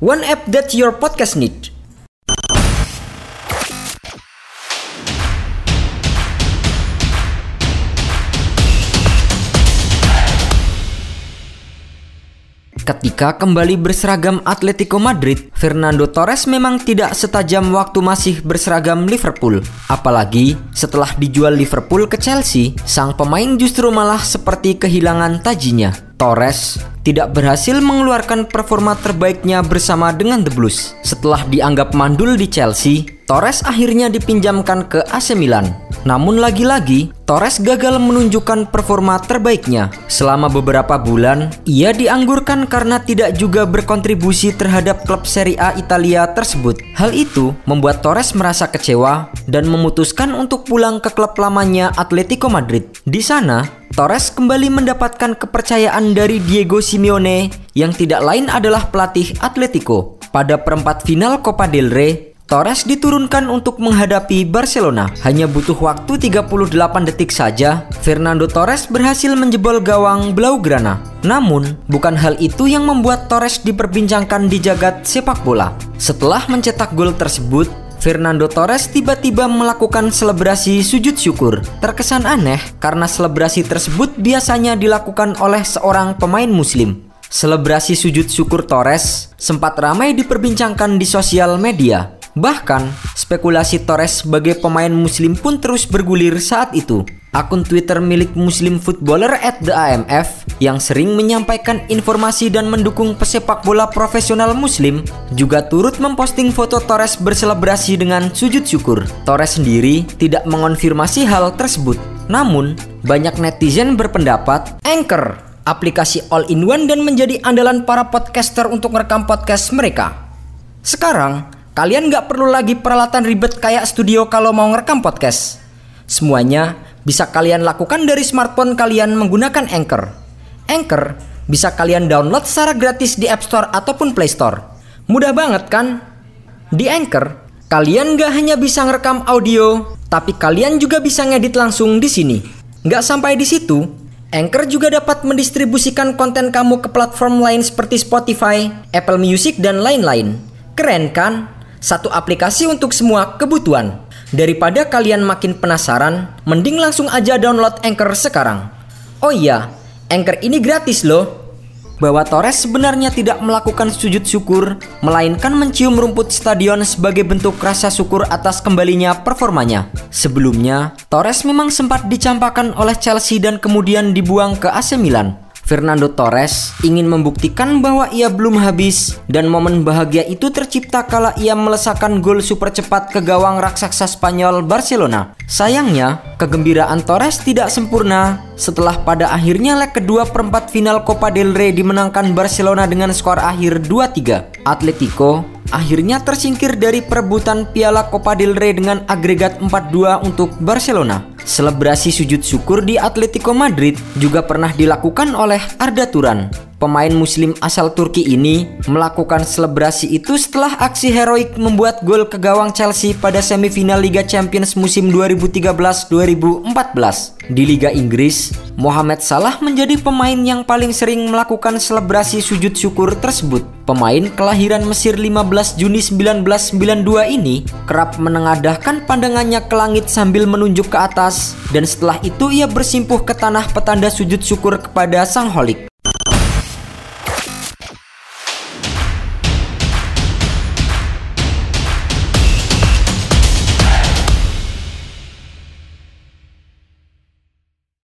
One app that your podcast need. Ketika kembali berseragam Atletico Madrid, Fernando Torres memang tidak setajam waktu masih berseragam Liverpool. Apalagi setelah dijual Liverpool ke Chelsea, sang pemain justru malah seperti kehilangan tajinya. Torres tidak berhasil mengeluarkan performa terbaiknya bersama dengan The Blues. Setelah dianggap mandul di Chelsea, Torres akhirnya dipinjamkan ke AC Milan. Namun lagi-lagi, Torres gagal menunjukkan performa terbaiknya. Selama beberapa bulan, ia dianggurkan karena tidak juga berkontribusi terhadap klub Serie A Italia tersebut. Hal itu membuat Torres merasa kecewa dan memutuskan untuk pulang ke klub lamanya Atletico Madrid. Di sana, Torres kembali mendapatkan kepercayaan dari Diego Simeone yang tidak lain adalah pelatih Atletico. Pada perempat final Copa del Rey, Torres diturunkan untuk menghadapi Barcelona. Hanya butuh waktu 38 detik saja, Fernando Torres berhasil menjebol gawang Blaugrana. Namun, bukan hal itu yang membuat Torres diperbincangkan di jagat sepak bola. Setelah mencetak gol tersebut, Fernando Torres tiba-tiba melakukan selebrasi sujud syukur. Terkesan aneh karena selebrasi tersebut biasanya dilakukan oleh seorang pemain muslim. Selebrasi sujud syukur Torres sempat ramai diperbincangkan di sosial media. Bahkan, spekulasi Torres sebagai pemain muslim pun terus bergulir saat itu. Akun Twitter milik Muslim Footballer at the AMF yang sering menyampaikan informasi dan mendukung pesepak bola profesional muslim juga turut memposting foto Torres berselebrasi dengan sujud syukur. Torres sendiri tidak mengonfirmasi hal tersebut. Namun, banyak netizen berpendapat Anchor, aplikasi all-in-one dan menjadi andalan para podcaster untuk merekam podcast mereka. Sekarang, Kalian nggak perlu lagi peralatan ribet kayak studio kalau mau ngerekam podcast. Semuanya bisa kalian lakukan dari smartphone kalian menggunakan Anchor. Anchor bisa kalian download secara gratis di App Store ataupun Play Store. Mudah banget kan? Di Anchor, kalian nggak hanya bisa ngerekam audio, tapi kalian juga bisa ngedit langsung di sini. Nggak sampai di situ, Anchor juga dapat mendistribusikan konten kamu ke platform lain seperti Spotify, Apple Music, dan lain-lain. Keren kan? Satu aplikasi untuk semua kebutuhan. Daripada kalian makin penasaran, mending langsung aja download Anchor sekarang. Oh iya, Anchor ini gratis loh. Bahwa Torres sebenarnya tidak melakukan sujud syukur, melainkan mencium rumput stadion sebagai bentuk rasa syukur atas kembalinya performanya. Sebelumnya, Torres memang sempat dicampakkan oleh Chelsea dan kemudian dibuang ke AC Milan. Fernando Torres ingin membuktikan bahwa ia belum habis dan momen bahagia itu tercipta kala ia melesakkan gol super cepat ke gawang raksasa Spanyol Barcelona. Sayangnya, kegembiraan Torres tidak sempurna setelah pada akhirnya leg kedua perempat final Copa del Rey dimenangkan Barcelona dengan skor akhir 2-3. Atletico akhirnya tersingkir dari perebutan Piala Copa del Rey dengan agregat 4-2 untuk Barcelona. Selebrasi sujud syukur di Atletico Madrid juga pernah dilakukan oleh Arda Turan. Pemain muslim asal Turki ini melakukan selebrasi itu setelah aksi heroik membuat gol ke gawang Chelsea pada semifinal Liga Champions musim 2013-2014. Di Liga Inggris, Mohamed Salah menjadi pemain yang paling sering melakukan selebrasi sujud syukur tersebut. Pemain kelahiran Mesir 15 Juni 1992 ini kerap menengadahkan pandangannya ke langit sambil menunjuk ke atas dan setelah itu ia bersimpuh ke tanah petanda sujud syukur kepada Sang Holik.